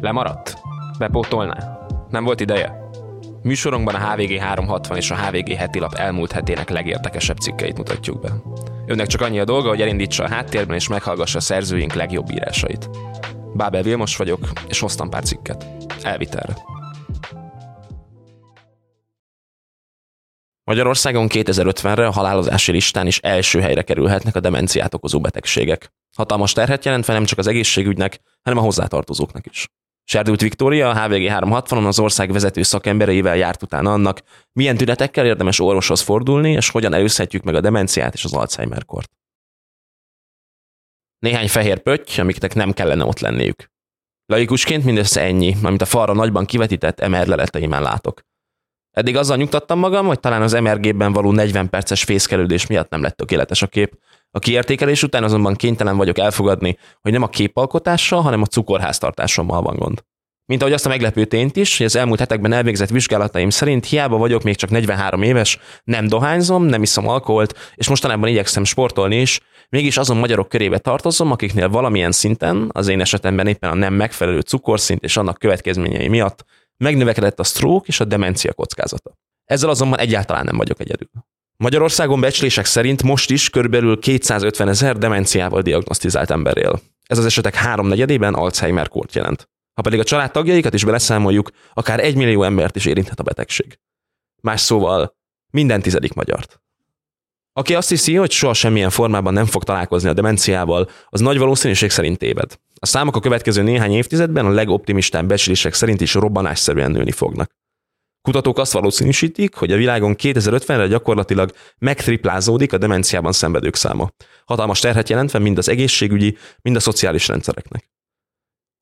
Lemaradt? Bepótolná? Nem volt ideje? Műsorunkban a HVG 360 és a HVG heti lap elmúlt hetének legérdekesebb cikkeit mutatjuk be. Önnek csak annyi a dolga, hogy elindítsa a háttérben és meghallgassa a szerzőink legjobb írásait. Bábel Vilmos vagyok, és hoztam pár cikket. Elvitelre. Magyarországon 2050-re a halálozási listán is első helyre kerülhetnek a demenciát okozó betegségek. Hatalmas terhet jelentve nem csak az egészségügynek, hanem a hozzátartozóknak is. Serdült Viktória, a HVG 360-on az ország vezető szakembereivel járt utána annak, milyen tünetekkel érdemes orvoshoz fordulni, és hogyan előzhetjük meg a demenciát és az Alzheimer-kort. Néhány fehér pötty, amiknek nem kellene ott lenniük. Laikusként mindössze ennyi, amit a falra nagyban kivetített MR leleteimen látok. Eddig azzal nyugtattam magam, hogy talán az MRG-ben való 40 perces fészkelődés miatt nem lett tökéletes a kép. A kiértékelés után azonban kénytelen vagyok elfogadni, hogy nem a képalkotással, hanem a cukorháztartásommal van gond. Mint ahogy azt a meglepő tényt is, hogy az elmúlt hetekben elvégzett vizsgálataim szerint hiába vagyok még csak 43 éves, nem dohányzom, nem iszom alkoholt, és mostanában igyekszem sportolni is, mégis azon magyarok körébe tartozom, akiknél valamilyen szinten, az én esetemben éppen a nem megfelelő cukorszint és annak következményei miatt megnövekedett a stroke és a demencia kockázata. Ezzel azonban egyáltalán nem vagyok egyedül. Magyarországon becslések szerint most is körülbelül 250 ezer demenciával diagnosztizált ember él. Ez az esetek háromnegyedében Alzheimer kórt jelent. Ha pedig a családtagjaikat is beleszámoljuk, akár egy millió embert is érinthet a betegség. Más szóval, minden tizedik magyart. Aki azt hiszi, hogy soha semmilyen formában nem fog találkozni a demenciával, az nagy valószínűség szerint téved. A számok a következő néhány évtizedben a legoptimistább becslések szerint is robbanásszerűen nőni fognak. Kutatók azt valószínűsítik, hogy a világon 2050-re gyakorlatilag megtriplázódik a demenciában szenvedők száma. Hatalmas terhet jelentve mind az egészségügyi, mind a szociális rendszereknek.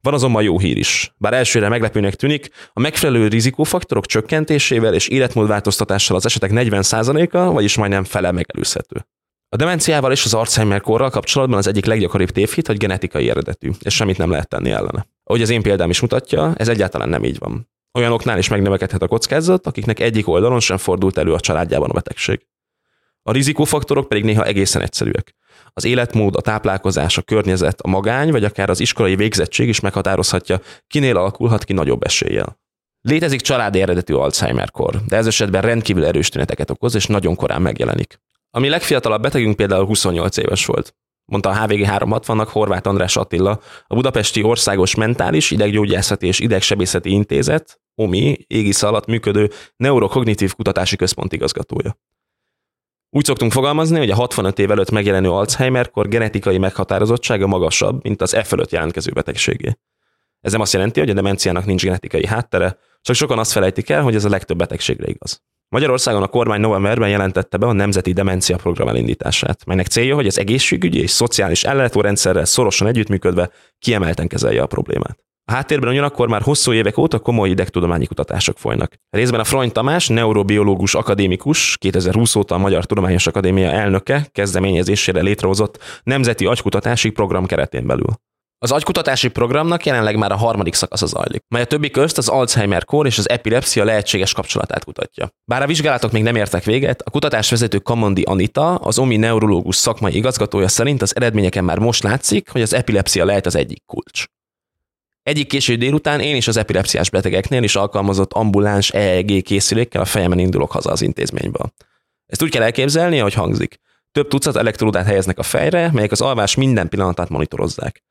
Van azonban jó hír is. Bár elsőre meglepőnek tűnik, a megfelelő rizikófaktorok csökkentésével és életmódváltoztatással az esetek 40%-a, vagyis majdnem fele megelőzhető. A demenciával és az Alzheimer korral kapcsolatban az egyik leggyakoribb tévhit, hogy genetikai eredetű, és semmit nem lehet tenni ellene. Ahogy az én példám is mutatja, ez egyáltalán nem így van. Olyanoknál is megnövekedhet a kockázat, akiknek egyik oldalon sem fordult elő a családjában a betegség. A rizikófaktorok pedig néha egészen egyszerűek. Az életmód, a táplálkozás, a környezet, a magány, vagy akár az iskolai végzettség is meghatározhatja, kinél alakulhat ki nagyobb eséllyel. Létezik családi eredetű Alzheimer-kor, de ez esetben rendkívül erős tüneteket okoz, és nagyon korán megjelenik. A mi legfiatalabb betegünk például 28 éves volt. Mondta a HVG 360-nak Horváth András Attila, a Budapesti Országos Mentális Ideggyógyászati és Idegsebészeti Intézet, OMI égisz alatt működő Neurokognitív Kutatási Központ igazgatója. Úgy szoktunk fogalmazni, hogy a 65 év előtt megjelenő Alzheimer-kor genetikai meghatározottsága magasabb, mint az E fölött jelentkező betegségé. Ez nem azt jelenti, hogy a demenciának nincs genetikai háttere, csak sokan azt felejtik el, hogy ez a legtöbb betegségre igaz. Magyarországon a kormány novemberben jelentette be a Nemzeti Demencia Program elindítását, melynek célja, hogy az egészségügyi és szociális ellátórendszerrel szorosan együttműködve kiemelten kezelje a problémát. A háttérben ugyanakkor már hosszú évek óta komoly idegtudományi kutatások folynak. Részben a Frony Tamás, neurobiológus akadémikus, 2020 óta a Magyar Tudományos Akadémia elnöke kezdeményezésére létrehozott Nemzeti Agykutatási Program keretén belül. Az agykutatási programnak jelenleg már a harmadik szakasza zajlik, mely a többi közt az Alzheimer-kór és az epilepsia lehetséges kapcsolatát kutatja. Bár a vizsgálatok még nem értek véget, a kutatásvezető Kamondi Anita, az OMI neurológus szakmai igazgatója szerint az eredményeken már most látszik, hogy az epilepsia lehet az egyik kulcs. Egyik késő délután én is az epilepsziás betegeknél is alkalmazott ambuláns EEG készülékkel a fejemen indulok haza az intézményből. Ezt úgy kell elképzelni, ahogy hangzik. Több tucat elektródát helyeznek a fejre, melyek az alvás minden pillanatát monitorozzák.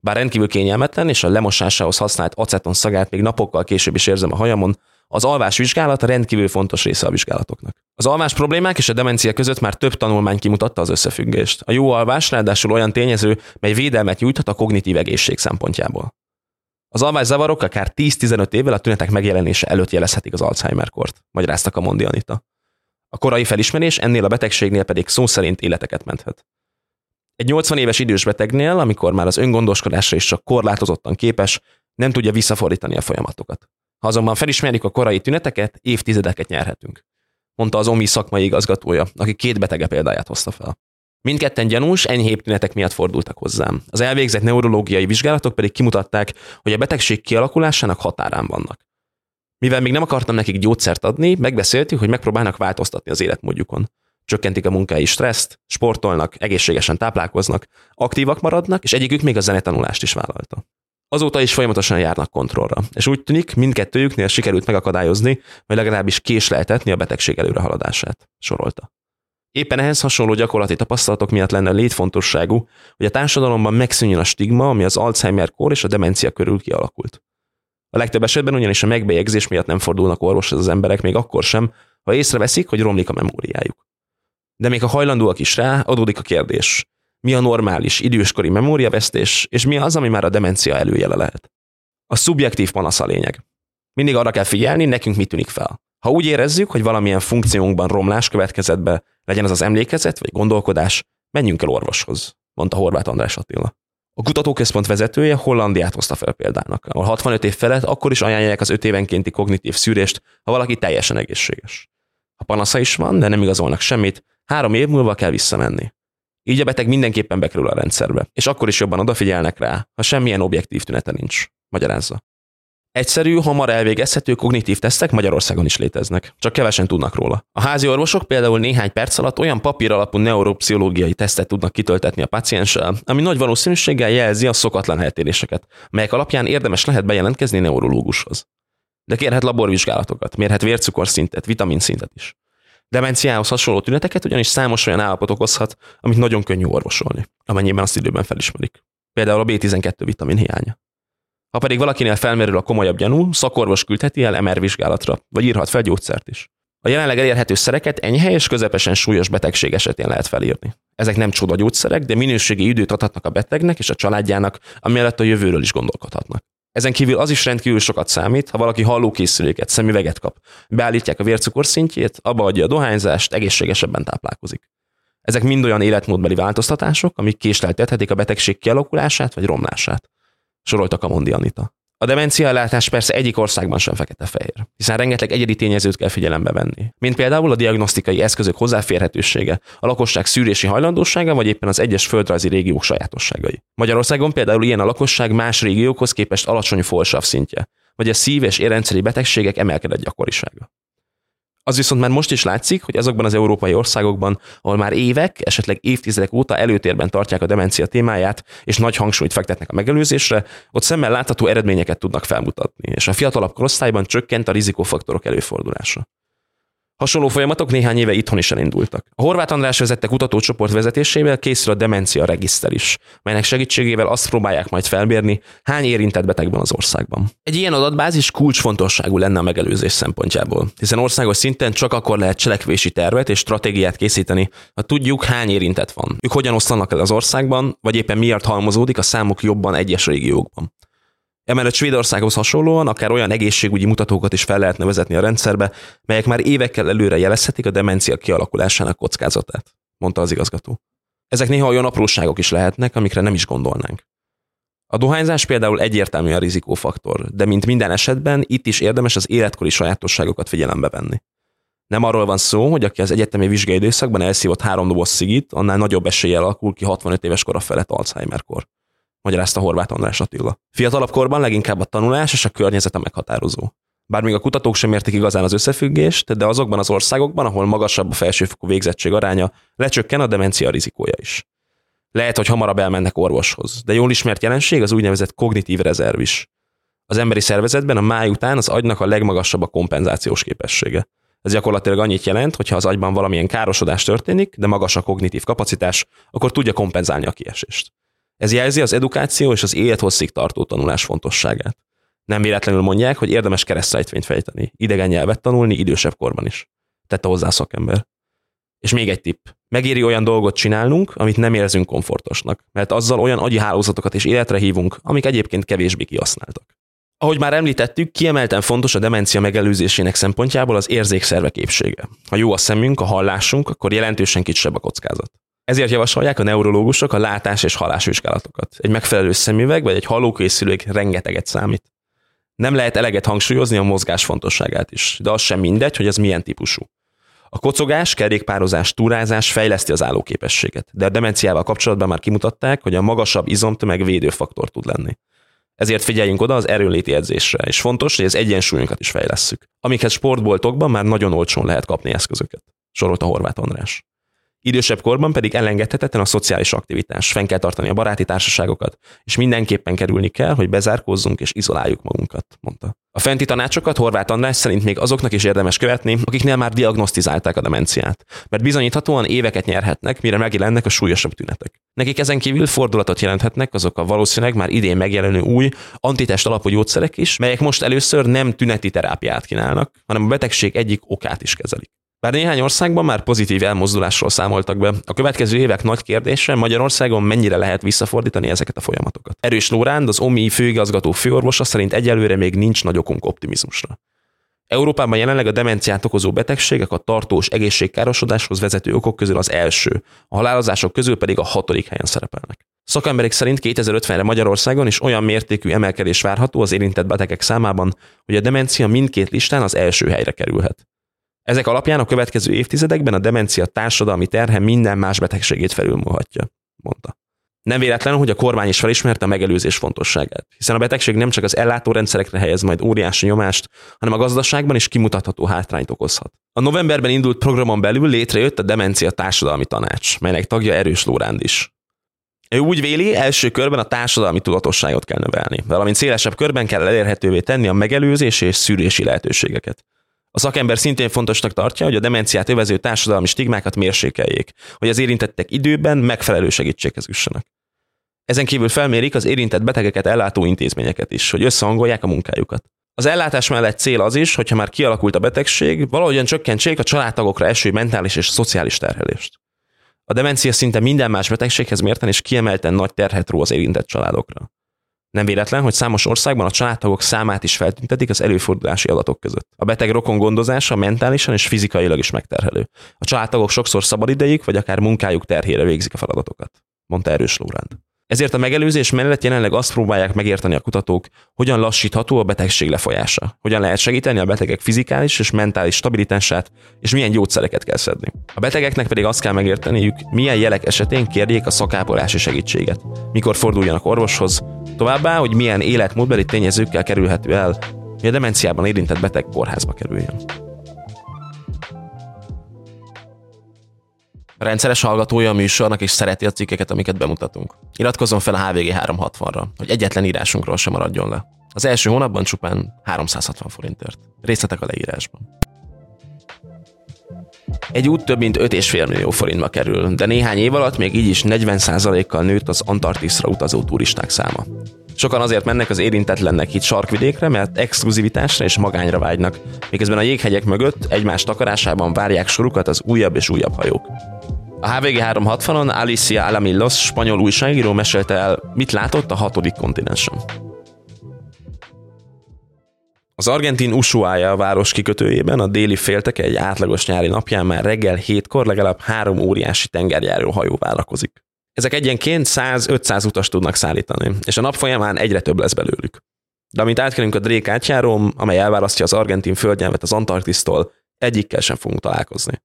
Bár rendkívül kényelmetlen, és a lemosásához használt aceton szagát még napokkal később is érzem a hajamon, az alvás vizsgálata rendkívül fontos része a vizsgálatoknak. Az alvás problémák és a demencia között már több tanulmány kimutatta az összefüggést. A jó alvás ráadásul olyan tényező, mely védelmet nyújthat a kognitív egészség szempontjából. Az alvászavarok akár 10-15 évvel a tünetek megjelenése előtt jelezhetik az Alzheimer-kort, magyaráztak a Mondi Anita. A korai felismerés ennél a betegségnél pedig szó szerint életeket menthet. Egy 80 éves idős betegnél, amikor már az öngondoskodásra is csak korlátozottan képes, nem tudja visszafordítani a folyamatokat. Ha azonban felismerjük a korai tüneteket, évtizedeket nyerhetünk, mondta az OMI szakmai igazgatója, aki két betege példáját hozta fel. Mindketten gyanús, enyhébb tünetek miatt fordultak hozzám. Az elvégzett neurológiai vizsgálatok pedig kimutatták, hogy a betegség kialakulásának határán vannak. Mivel még nem akartam nekik gyógyszert adni, megbeszéltük, hogy megpróbálnak változtatni az életmódjukon. Csökkentik a munkai stresszt, sportolnak, egészségesen táplálkoznak, aktívak maradnak, és egyikük még a zenetanulást is vállalta. Azóta is folyamatosan járnak kontrollra, és úgy tűnik, mindkettőjüknél sikerült megakadályozni, vagy legalábbis késleltetni a betegség előrehaladását, sorolta. Éppen ehhez hasonló gyakorlati tapasztalatok miatt lenne létfontosságú, hogy a társadalomban megszűnjön a stigma, ami az Alzheimer-kor és a demencia körül kialakult. A legtöbb esetben ugyanis a megbejegzés miatt nem fordulnak orvoshoz az emberek még akkor sem, ha észreveszik, hogy romlik a memóriájuk. De még ha hajlandóak is rá, adódik a kérdés. Mi a normális, időskori memóriavesztés, és mi az, ami már a demencia előjele lehet? A szubjektív panasz a lényeg. Mindig arra kell figyelni, nekünk mi tűnik fel. Ha úgy érezzük, hogy valamilyen funkciónkban romlás következett be, legyen az az emlékezet vagy gondolkodás, menjünk el orvoshoz, mondta Horváth András Attila. A kutatóközpont vezetője Hollandiát hozta fel példának, ahol 65 év felett akkor is ajánlják az 5 évenkénti kognitív szűrést, ha valaki teljesen egészséges. Ha panasza is van, de nem igazolnak semmit, három év múlva kell visszamenni. Így a beteg mindenképpen bekerül a rendszerbe, és akkor is jobban odafigyelnek rá, ha semmilyen objektív tünete nincs, magyarázza. Egyszerű, hamar elvégezhető kognitív tesztek Magyarországon is léteznek, csak kevesen tudnak róla. A házi orvosok például néhány perc alatt olyan papír alapú neuropsziológiai tesztet tudnak kitöltetni a pacienssel, ami nagy valószínűséggel jelzi a szokatlan eltéréseket, melyek alapján érdemes lehet bejelentkezni neurológushoz. De kérhet laborvizsgálatokat, mérhet vércukorszintet, vitaminszintet is. Demenciához hasonló tüneteket ugyanis számos olyan állapot okozhat, amit nagyon könnyű orvosolni, amennyiben azt időben felismerik. Például a B12 vitamin hiánya. Ha pedig valakinél felmerül a komolyabb gyanú, szakorvos küldheti el MR vizsgálatra, vagy írhat fel gyógyszert is. A jelenleg elérhető szereket enyhe és közepesen súlyos betegség esetén lehet felírni. Ezek nem csoda gyógyszerek, de minőségi időt adhatnak a betegnek és a családjának, amellett a jövőről is gondolkodhatnak. Ezen kívül az is rendkívül sokat számít, ha valaki hallókészüléket, szemüveget kap. Beállítják a vércukorszintjét, abba adja a dohányzást, egészségesebben táplálkozik. Ezek mind olyan életmódbeli változtatások, amik késleltethetik a betegség kialakulását vagy romlását soroltak a Mondi Anita. A demencia ellátás persze egyik országban sem fekete-fehér, hiszen rengeteg egyedi tényezőt kell figyelembe venni, mint például a diagnosztikai eszközök hozzáférhetősége, a lakosság szűrési hajlandósága, vagy éppen az egyes földrajzi régiók sajátosságai. Magyarországon például ilyen a lakosság más régiókhoz képest alacsony folsav szintje, vagy a szív- és érrendszeri betegségek emelkedett gyakorisága. Az viszont már most is látszik, hogy azokban az európai országokban, ahol már évek, esetleg évtizedek óta előtérben tartják a demencia témáját, és nagy hangsúlyt fektetnek a megelőzésre, ott szemmel látható eredményeket tudnak felmutatni, és a fiatalabb korosztályban csökkent a rizikófaktorok előfordulása. Hasonló folyamatok néhány éve itthon is elindultak. A Horváth András vezette kutatócsoport vezetésével készül a demencia regiszter is, melynek segítségével azt próbálják majd felmérni, hány érintett beteg van az országban. Egy ilyen adatbázis kulcsfontosságú lenne a megelőzés szempontjából, hiszen országos szinten csak akkor lehet cselekvési tervet és stratégiát készíteni, ha tudjuk, hány érintett van. Ők hogyan osztanak el az országban, vagy éppen miért halmozódik a számuk jobban egyes régiókban. Emellett Svédországhoz hasonlóan akár olyan egészségügyi mutatókat is fel lehetne vezetni a rendszerbe, melyek már évekkel előre jelezhetik a demencia kialakulásának kockázatát, mondta az igazgató. Ezek néha olyan apróságok is lehetnek, amikre nem is gondolnánk. A dohányzás például egyértelmű a rizikófaktor, de mint minden esetben itt is érdemes az életkori sajátosságokat figyelembe venni. Nem arról van szó, hogy aki az egyetemi vizsgai időszakban elszívott három doboz szigit, annál nagyobb eséllyel alakul ki 65 éves kora felett Alzheimer-kor magyarázta Horváth András Attila. Fiatalabb korban leginkább a tanulás és a környezet a meghatározó. Bár még a kutatók sem értik igazán az összefüggést, de azokban az országokban, ahol magasabb a felsőfokú végzettség aránya, lecsökken a demencia rizikója is. Lehet, hogy hamarabb elmennek orvoshoz, de jól ismert jelenség az úgynevezett kognitív rezerv is. Az emberi szervezetben a máj után az agynak a legmagasabb a kompenzációs képessége. Ez gyakorlatilag annyit jelent, hogy ha az agyban valamilyen károsodás történik, de magas a kognitív kapacitás, akkor tudja kompenzálni a kiesést. Ez jelzi az edukáció és az élethosszig tartó tanulás fontosságát. Nem véletlenül mondják, hogy érdemes keresztrejtvényt fejteni, idegen nyelvet tanulni idősebb korban is. Tette hozzá szakember. És még egy tipp. Megéri olyan dolgot csinálnunk, amit nem érzünk komfortosnak, mert azzal olyan agyi hálózatokat is életre hívunk, amik egyébként kevésbé kihasználtak. Ahogy már említettük, kiemelten fontos a demencia megelőzésének szempontjából az érzékszervek épsége. Ha jó a szemünk, a hallásunk, akkor jelentősen kisebb a kockázat. Ezért javasolják a neurológusok a látás és halásvizsgálatokat. Egy megfelelő szemüveg vagy egy hallókészülék rengeteget számít. Nem lehet eleget hangsúlyozni a mozgás fontosságát is, de az sem mindegy, hogy ez milyen típusú. A kocogás, kerékpározás, túrázás fejleszti az állóképességet, de a demenciával kapcsolatban már kimutatták, hogy a magasabb izomtömeg védőfaktor tud lenni. Ezért figyeljünk oda az erőnléti edzésre, és fontos, hogy az egyensúlyunkat is fejlesszük, amikhez sportboltokban már nagyon olcsón lehet kapni eszközöket, sorolta Horváth András. Idősebb korban pedig elengedhetetlen a szociális aktivitás, fenn kell tartani a baráti társaságokat, és mindenképpen kerülni kell, hogy bezárkózzunk és izoláljuk magunkat, mondta. A fenti tanácsokat Horváth András szerint még azoknak is érdemes követni, akiknél már diagnosztizálták a demenciát, mert bizonyíthatóan éveket nyerhetnek, mire megjelennek a súlyosabb tünetek. Nekik ezen kívül fordulatot jelenthetnek azok a valószínűleg már idén megjelenő új antitest alapú gyógyszerek is, melyek most először nem tüneti terápiát kínálnak, hanem a betegség egyik okát is kezelik. Bár néhány országban már pozitív elmozdulásról számoltak be, a következő évek nagy kérdése Magyarországon mennyire lehet visszafordítani ezeket a folyamatokat. Erős Nóránd, az OMI főigazgató főorvosa szerint egyelőre még nincs nagy okunk optimizmusra. Európában jelenleg a demenciát okozó betegségek a tartós egészségkárosodáshoz vezető okok közül az első, a halálozások közül pedig a hatodik helyen szerepelnek. Szakemberek szerint 2050-re Magyarországon is olyan mértékű emelkedés várható az érintett betegek számában, hogy a demencia mindkét listán az első helyre kerülhet. Ezek alapján a következő évtizedekben a demencia társadalmi terhe minden más betegségét felülmúlhatja, mondta. Nem véletlen, hogy a kormány is felismerte a megelőzés fontosságát, hiszen a betegség nem csak az ellátórendszerekre helyez majd óriási nyomást, hanem a gazdaságban is kimutatható hátrányt okozhat. A novemberben indult programon belül létrejött a Demencia Társadalmi Tanács, melynek tagja Erős Lóránd is. Ő úgy véli, első körben a társadalmi tudatosságot kell növelni, valamint szélesebb körben kell elérhetővé tenni a megelőzési és szűrési lehetőségeket. A szakember szintén fontosnak tartja, hogy a demenciát övező társadalmi stigmákat mérsékeljék, hogy az érintettek időben megfelelő segítséghez jussanak. Ezen kívül felmérik az érintett betegeket ellátó intézményeket is, hogy összehangolják a munkájukat. Az ellátás mellett cél az is, hogyha már kialakult a betegség, valahogyan csökkentsék a családtagokra eső mentális és szociális terhelést. A demencia szinte minden más betegséghez mérten és kiemelten nagy terhet ró az érintett családokra. Nem véletlen, hogy számos országban a családtagok számát is feltüntetik az előfordulási adatok között. A beteg rokon gondozása mentálisan és fizikailag is megterhelő. A családtagok sokszor szabadidejük vagy akár munkájuk terhére végzik a feladatokat, mondta Erős Lóránd. Ezért a megelőzés mellett jelenleg azt próbálják megérteni a kutatók, hogyan lassítható a betegség lefolyása, hogyan lehet segíteni a betegek fizikális és mentális stabilitását, és milyen gyógyszereket kell szedni. A betegeknek pedig azt kell megérteniük, milyen jelek esetén kérjék a szakápolási segítséget, mikor forduljanak orvoshoz, továbbá, hogy milyen életmódbeli tényezőkkel kerülhető el, hogy a demenciában érintett beteg kórházba kerüljön. Rendszeres hallgatója a műsornak és szereti a cikkeket, amiket bemutatunk. Iratkozzon fel a HVG 360-ra, hogy egyetlen írásunkról sem maradjon le. Az első hónapban csupán 360 forintért. Részletek a leírásban. Egy út több mint 5,5 millió forintba kerül, de néhány év alatt még így is 40%-kal nőtt az Antarktiszra utazó turisták száma. Sokan azért mennek az érintetlennek hit sarkvidékre, mert exkluzivitásra és magányra vágynak, miközben a jéghegyek mögött egymás takarásában várják sorukat az újabb és újabb hajók. A HVG 360-on Alicia Alamillos, spanyol újságíró mesélte el, mit látott a hatodik kontinensen. Az argentin Ushuaia város kikötőjében a déli félteke egy átlagos nyári napján már reggel hétkor legalább három óriási tengerjáró hajó várakozik. Ezek egyenként 100-500 utas tudnak szállítani, és a nap folyamán egyre több lesz belőlük. De amint átkelünk a Drake átjáróm, amely elválasztja az argentin földnyelvet az Antarktisztól, egyikkel sem fogunk találkozni.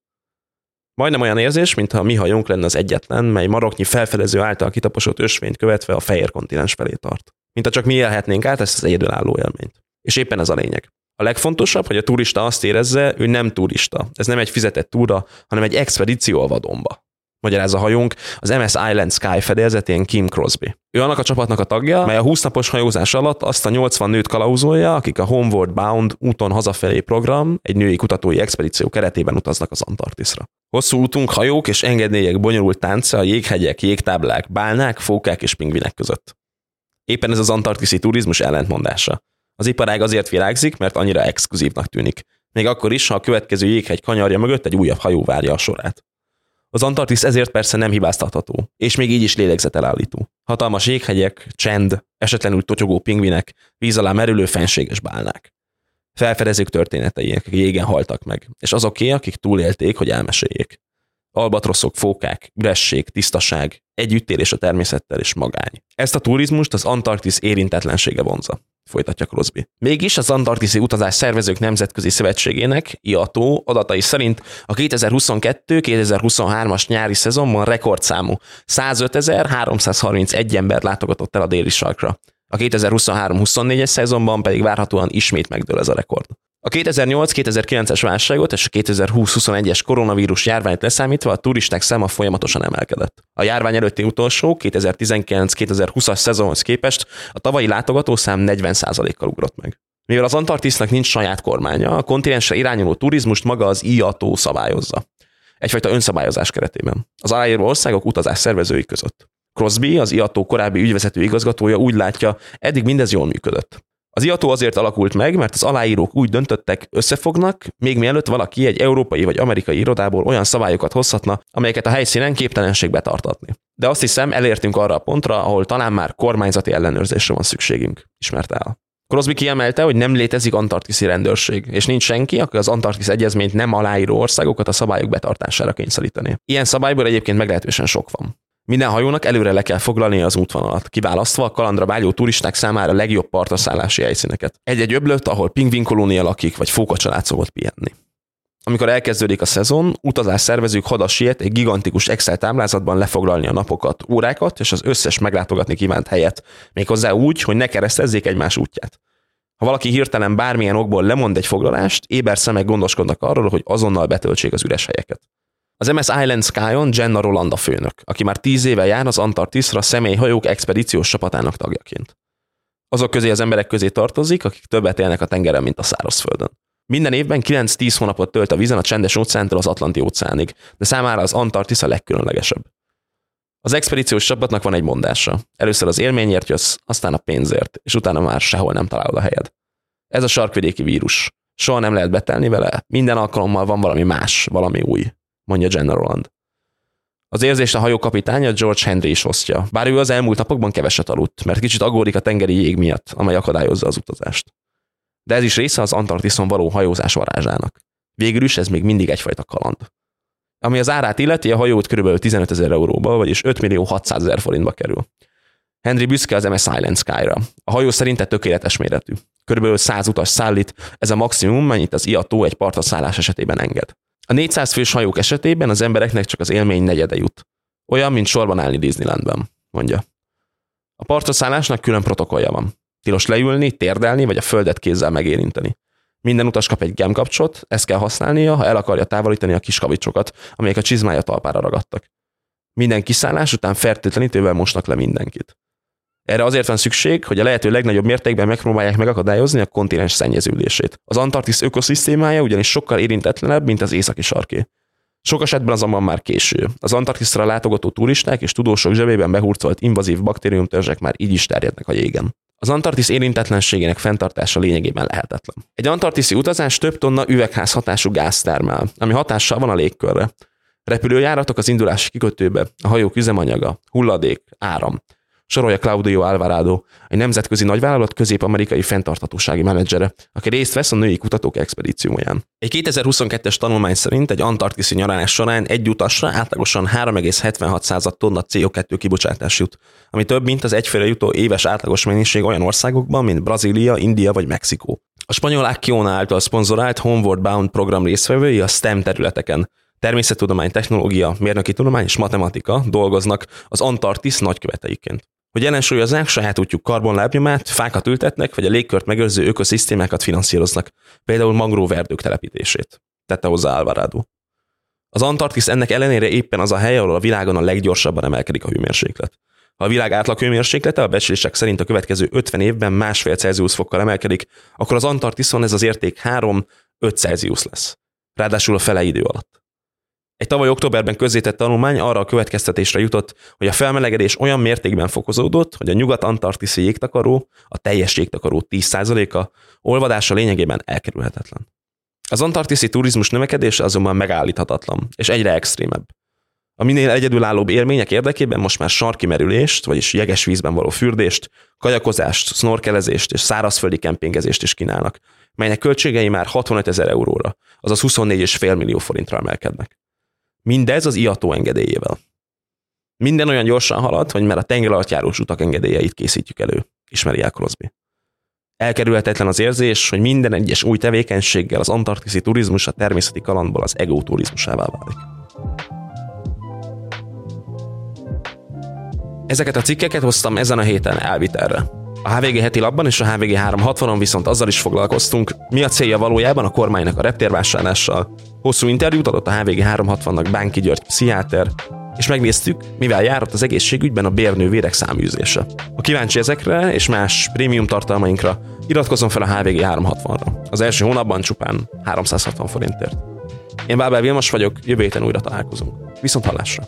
Majdnem olyan érzés, mintha a mi hajónk lenne az egyetlen, mely maroknyi felfedező által kitaposott ösvényt követve a fehér kontinens felé tart. Mint csak mi élhetnénk át ezt az egyedülálló élményt. És éppen ez a lényeg. A legfontosabb, hogy a turista azt érezze, ő nem turista. Ez nem egy fizetett túra, hanem egy expedíció a vadonba magyaráz a hajónk, az MS Island Sky fedélzetén Kim Crosby. Ő annak a csapatnak a tagja, mely a 20 napos hajózás alatt azt a 80 nőt kalauzolja, akik a Homeward Bound úton hazafelé program, egy női kutatói expedíció keretében utaznak az Antarktiszra. Hosszú útunk hajók és engedélyek bonyolult tánca a jéghegyek, jégtáblák, bálnák, fókák és pingvinek között. Éppen ez az antarktiszi turizmus ellentmondása. Az iparág azért virágzik, mert annyira exkluzívnak tűnik. Még akkor is, ha a következő jéghegy kanyarja mögött egy újabb hajó várja a sorát. Az Antarktisz ezért persze nem hibáztatható, és még így is lélegzetelállító. Hatalmas jéghegyek, csend, esetlenül totyogó pingvinek, víz alá merülő fenséges bálnák. Felfedezők történetei, akik jégen haltak meg, és azoké, akik túlélték, hogy elmeséljék. Albatroszok, fókák, üresség, tisztaság, együttélés a természettel és magány. Ezt a turizmust az Antarktisz érintetlensége vonza folytatja Crosby. Mégis az Antarktiszi Utazás Szervezők Nemzetközi Szövetségének, IATO adatai szerint a 2022-2023-as nyári szezonban rekordszámú 105.331 ember látogatott el a déli sarkra. A 2023-24-es szezonban pedig várhatóan ismét megdől ez a rekord. A 2008-2009-es válságot és a 2020-21-es koronavírus járványt leszámítva a turisták száma folyamatosan emelkedett. A járvány előtti utolsó 2019-2020-as szezonhoz képest a tavalyi látogatószám 40%-kal ugrott meg. Mivel az Antarktisznak nincs saját kormánya, a kontinensre irányuló turizmust maga az IATO szabályozza. Egyfajta önszabályozás keretében. Az aláíró országok utazás szervezői között. Crosby, az IATO korábbi ügyvezető igazgatója úgy látja, eddig mindez jól működött. Az IATO azért alakult meg, mert az aláírók úgy döntöttek, összefognak, még mielőtt valaki egy európai vagy amerikai irodából olyan szabályokat hozhatna, amelyeket a helyszínen képtelenség betartatni. De azt hiszem, elértünk arra a pontra, ahol talán már kormányzati ellenőrzésre van szükségünk, ismerte el. Crosby kiemelte, hogy nem létezik antarktiszi rendőrség, és nincs senki, aki az Antarktisz egyezményt nem aláíró országokat a szabályok betartására kényszeríteni. Ilyen szabályból egyébként meglehetősen sok van. Minden hajónak előre le kell foglalnia az útvonalat, kiválasztva a kalandra vágyó turisták számára legjobb partaszállási helyszíneket. Egy-egy öblött, ahol pingvin kolónia lakik, vagy fókacsalád szokott pihenni. Amikor elkezdődik a szezon, utazás szervezők hadas siet egy gigantikus Excel táblázatban lefoglalni a napokat, órákat és az összes meglátogatni kívánt helyet, méghozzá úgy, hogy ne keresztezzék egymás útját. Ha valaki hirtelen bármilyen okból lemond egy foglalást, éber szemek gondoskodnak arról, hogy azonnal betöltsék az üres helyeket. Az MS Island Sky-on Jenna Roland a főnök, aki már tíz éve jár az Antarktiszra személyhajók expedíciós csapatának tagjaként. Azok közé az emberek közé tartozik, akik többet élnek a tengeren, mint a szárazföldön. Minden évben 9-10 hónapot tölt a vízen a csendes óceántól az Atlanti óceánig, de számára az Antarktisz a legkülönlegesebb. Az expedíciós csapatnak van egy mondása. Először az élményért jössz, aztán a pénzért, és utána már sehol nem találod a helyed. Ez a sarkvidéki vírus. Soha nem lehet betelni vele, minden alkalommal van valami más, valami új mondja Jenna Roland. Az érzést a hajó kapitánya George Henry is osztja, bár ő az elmúlt napokban keveset aludt, mert kicsit aggódik a tengeri jég miatt, amely akadályozza az utazást. De ez is része az Antarktiszon való hajózás varázsának. Végül is ez még mindig egyfajta kaland. Ami az árát illeti, a hajót kb. 15 ezer euróba, vagyis 5 millió 600 ezer forintba kerül. Henry büszke az MS Island Sky-ra. A hajó szerinte tökéletes méretű. Körülbelül 100 utas szállít, ez a maximum, mennyit az IATO egy partaszállás esetében enged. A 400 fős hajók esetében az embereknek csak az élmény negyede jut. Olyan, mint sorban állni Disneylandben, mondja. A partoszállásnak külön protokollja van. Tilos leülni, térdelni, vagy a földet kézzel megérinteni. Minden utas kap egy gemkapcsot, ezt kell használnia, ha el akarja távolítani a kis kavicsokat, amelyek a csizmája talpára ragadtak. Minden kiszállás után fertőtlenítővel mosnak le mindenkit. Erre azért van szükség, hogy a lehető legnagyobb mértékben megpróbálják megakadályozni a kontinens szennyeződését. Az Antarktisz ökoszisztémája ugyanis sokkal érintetlenebb, mint az északi sarké. Sok esetben azonban már késő. Az Antarktiszra látogató turisták és tudósok zsebében behurcolt invazív baktériumtörzsek már így is terjednek a jégen. Az Antarktisz érintetlenségének fenntartása lényegében lehetetlen. Egy antarktiszi utazás több tonna üvegházhatású gáz termel, ami hatással van a légkörre. Repülőjáratok az indulási kikötőbe, a hajók üzemanyaga, hulladék, áram sorolja Claudio Alvarado, egy nemzetközi nagyvállalat közép-amerikai fenntarthatósági menedzsere, aki részt vesz a női kutatók expedícióján. Egy 2022-es tanulmány szerint egy antarktiszi nyaralás során egy utasra átlagosan 3,76 tonna CO2 kibocsátás jut, ami több, mint az egyfőre jutó éves átlagos mennyiség olyan országokban, mint Brazília, India vagy Mexikó. A spanyol Acciona által szponzorált Homeward Bound program résztvevői a STEM területeken, természettudomány, technológia, mérnöki tudomány és matematika dolgoznak az Antarktisz nagyköveteiként hogy ellensúlyozzák saját útjuk karbonlábnyomát, fákat ültetnek, vagy a légkört megőrző ökoszisztémákat finanszíroznak, például mangróverdők telepítését, tette hozzá Alvarado. Az Antarktisz ennek ellenére éppen az a hely, ahol a világon a leggyorsabban emelkedik a hőmérséklet. Ha a világ átlag hőmérséklete a becslések szerint a következő 50 évben másfél Celsius fokkal emelkedik, akkor az Antarktiszon ez az érték 3-5 Celsius lesz. Ráadásul a fele idő alatt. Egy tavaly októberben közzétett tanulmány arra a következtetésre jutott, hogy a felmelegedés olyan mértékben fokozódott, hogy a nyugat-antarktiszi jégtakaró, a teljes jégtakaró 10%-a olvadása lényegében elkerülhetetlen. Az antarktiszi turizmus növekedése azonban megállíthatatlan, és egyre extrémebb. A minél egyedülállóbb élmények érdekében most már sarki merülést, vagyis jeges vízben való fürdést, kajakozást, snorkelezést és szárazföldi kempingezést is kínálnak, melynek költségei már 65 ezer euróra, azaz 24,5 millió forintra emelkednek. Mindez az IATO engedélyével. Minden olyan gyorsan halad, hogy már a tengeralattjárós utak engedélyeit készítjük elő, ismeri el Crosby. Elkerülhetetlen az érzés, hogy minden egyes új tevékenységgel az antarktiszi turizmus a természeti kalandból az ego turizmusává válik. Ezeket a cikkeket hoztam ezen a héten elvitelre. A HVG heti labban és a HVG 360-on viszont azzal is foglalkoztunk, mi a célja valójában a kormánynak a reptérvásárlással. Hosszú interjút adott a HVG 360-nak Bánki György pszichiáter, és megnéztük, mivel járott az egészségügyben a bérnővérek száműzése. Ha kíváncsi ezekre és más prémium tartalmainkra, iratkozzon fel a HVG 360-ra. Az első hónapban csupán 360 forintért. Én Bábel Vilmos vagyok, jövő héten újra találkozunk. Viszont hallásra!